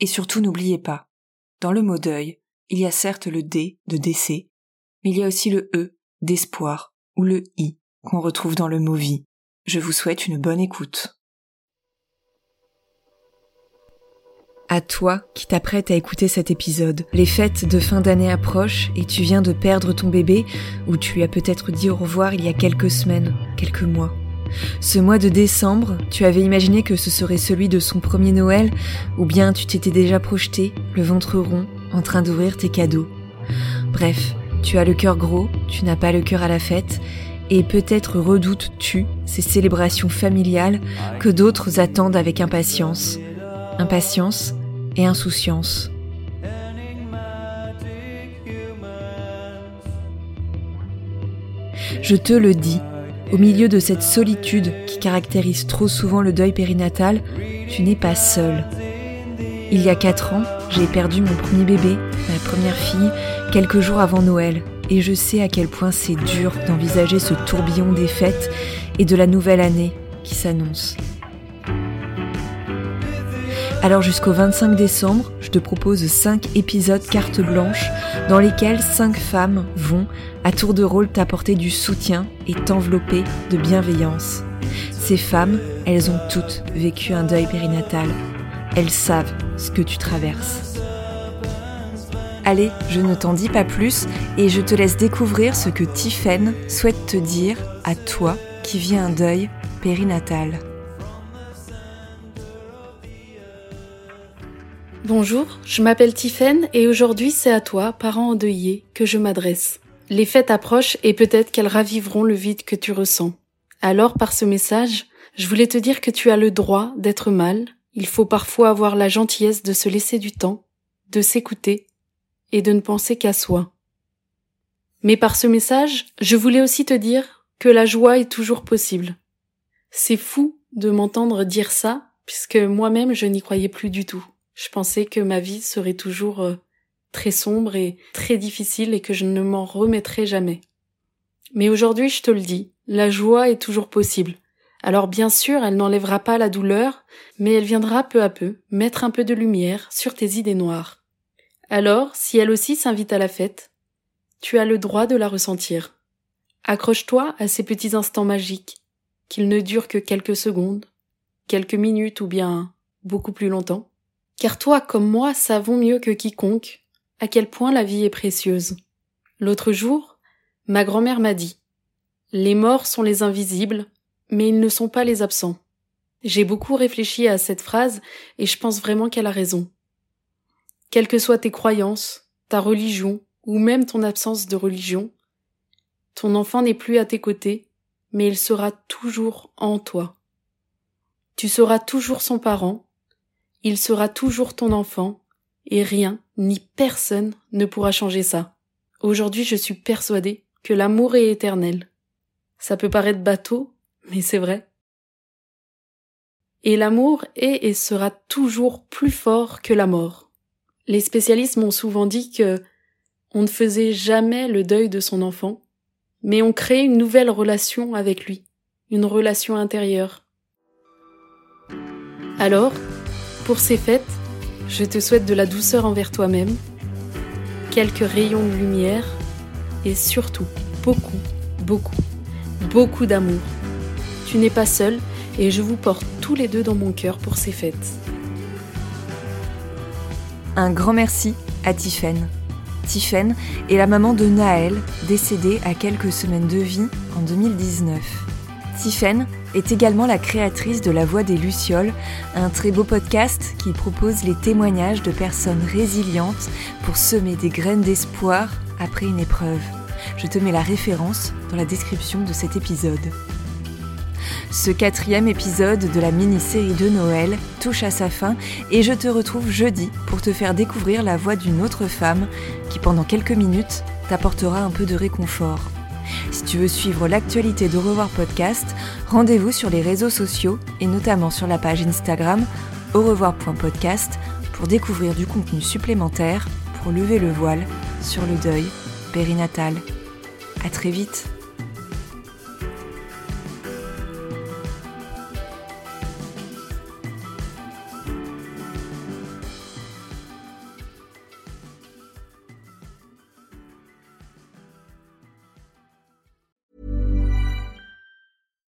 Et surtout n'oubliez pas, dans le mot deuil, il y a certes le D de décès, mais il y a aussi le E d'espoir ou le I qu'on retrouve dans le mot vie. Je vous souhaite une bonne écoute. À toi qui t'apprêtes à écouter cet épisode. Les fêtes de fin d'année approchent et tu viens de perdre ton bébé ou tu as peut-être dit au revoir il y a quelques semaines, quelques mois. Ce mois de décembre, tu avais imaginé que ce serait celui de son premier Noël ou bien tu t'étais déjà projeté, le ventre rond, en train d'ouvrir tes cadeaux. Bref, tu as le cœur gros, tu n'as pas le cœur à la fête et peut-être redoutes-tu ces célébrations familiales que d'autres attendent avec impatience. Impatience et insouciance. Je te le dis, au milieu de cette solitude qui caractérise trop souvent le deuil périnatal, tu n'es pas seul. Il y a quatre ans, j'ai perdu mon premier bébé, ma première fille, quelques jours avant Noël, et je sais à quel point c'est dur d'envisager ce tourbillon des fêtes et de la nouvelle année qui s'annonce. Alors jusqu'au 25 décembre, je te propose 5 épisodes carte blanche dans lesquels 5 femmes vont, à tour de rôle, t'apporter du soutien et t'envelopper de bienveillance. Ces femmes, elles ont toutes vécu un deuil périnatal. Elles savent ce que tu traverses. Allez, je ne t'en dis pas plus et je te laisse découvrir ce que Tiffen souhaite te dire à toi qui vis un deuil périnatal. Bonjour, je m'appelle Tiffaine et aujourd'hui c'est à toi, parent endeuillé, que je m'adresse. Les fêtes approchent et peut-être qu'elles raviveront le vide que tu ressens. Alors par ce message, je voulais te dire que tu as le droit d'être mal, il faut parfois avoir la gentillesse de se laisser du temps, de s'écouter et de ne penser qu'à soi. Mais par ce message, je voulais aussi te dire que la joie est toujours possible. C'est fou de m'entendre dire ça, puisque moi-même je n'y croyais plus du tout. Je pensais que ma vie serait toujours euh, très sombre et très difficile et que je ne m'en remettrais jamais. Mais aujourd'hui, je te le dis, la joie est toujours possible. Alors bien sûr, elle n'enlèvera pas la douleur, mais elle viendra peu à peu mettre un peu de lumière sur tes idées noires. Alors, si elle aussi s'invite à la fête, tu as le droit de la ressentir. Accroche-toi à ces petits instants magiques, qu'ils ne durent que quelques secondes, quelques minutes ou bien beaucoup plus longtemps. Car toi comme moi savons mieux que quiconque à quel point la vie est précieuse. L'autre jour, ma grand-mère m'a dit Les morts sont les invisibles, mais ils ne sont pas les absents. J'ai beaucoup réfléchi à cette phrase et je pense vraiment qu'elle a raison. Quelles que soient tes croyances, ta religion ou même ton absence de religion, ton enfant n'est plus à tes côtés, mais il sera toujours en toi. Tu seras toujours son parent, il sera toujours ton enfant, et rien, ni personne ne pourra changer ça. Aujourd'hui, je suis persuadée que l'amour est éternel. Ça peut paraître bateau, mais c'est vrai. Et l'amour est et sera toujours plus fort que la mort. Les spécialistes m'ont souvent dit que on ne faisait jamais le deuil de son enfant, mais on crée une nouvelle relation avec lui, une relation intérieure. Alors, pour ces fêtes, je te souhaite de la douceur envers toi-même, quelques rayons de lumière et surtout beaucoup, beaucoup, beaucoup d'amour. Tu n'es pas seul et je vous porte tous les deux dans mon cœur pour ces fêtes. Un grand merci à Tiffaine. Tiffaine est la maman de Naël, décédée à quelques semaines de vie en 2019. Tiffaine est également la créatrice de La Voix des Lucioles, un très beau podcast qui propose les témoignages de personnes résilientes pour semer des graines d'espoir après une épreuve. Je te mets la référence dans la description de cet épisode. Ce quatrième épisode de la mini-série de Noël touche à sa fin et je te retrouve jeudi pour te faire découvrir la voix d'une autre femme qui pendant quelques minutes t'apportera un peu de réconfort. Si tu veux suivre l'actualité d'Au revoir podcast, rendez-vous sur les réseaux sociaux et notamment sur la page Instagram au revoir.podcast pour découvrir du contenu supplémentaire pour lever le voile sur le deuil périnatal. À très vite.